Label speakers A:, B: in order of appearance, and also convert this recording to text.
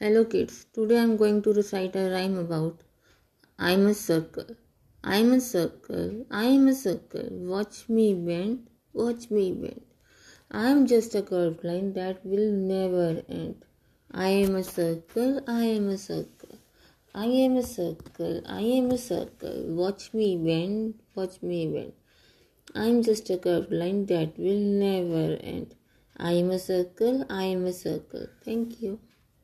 A: Hello kids, today I am going to recite a rhyme about I'm a circle. I'm a circle. I'm a circle. Watch me bend. Watch me bend. I'm just a curved line that will never end. I am a circle. I am a circle. I am a circle. I am a circle. Watch me bend. Watch me bend. I'm just a curved line that will never end. I am a circle. I am a circle. Thank you.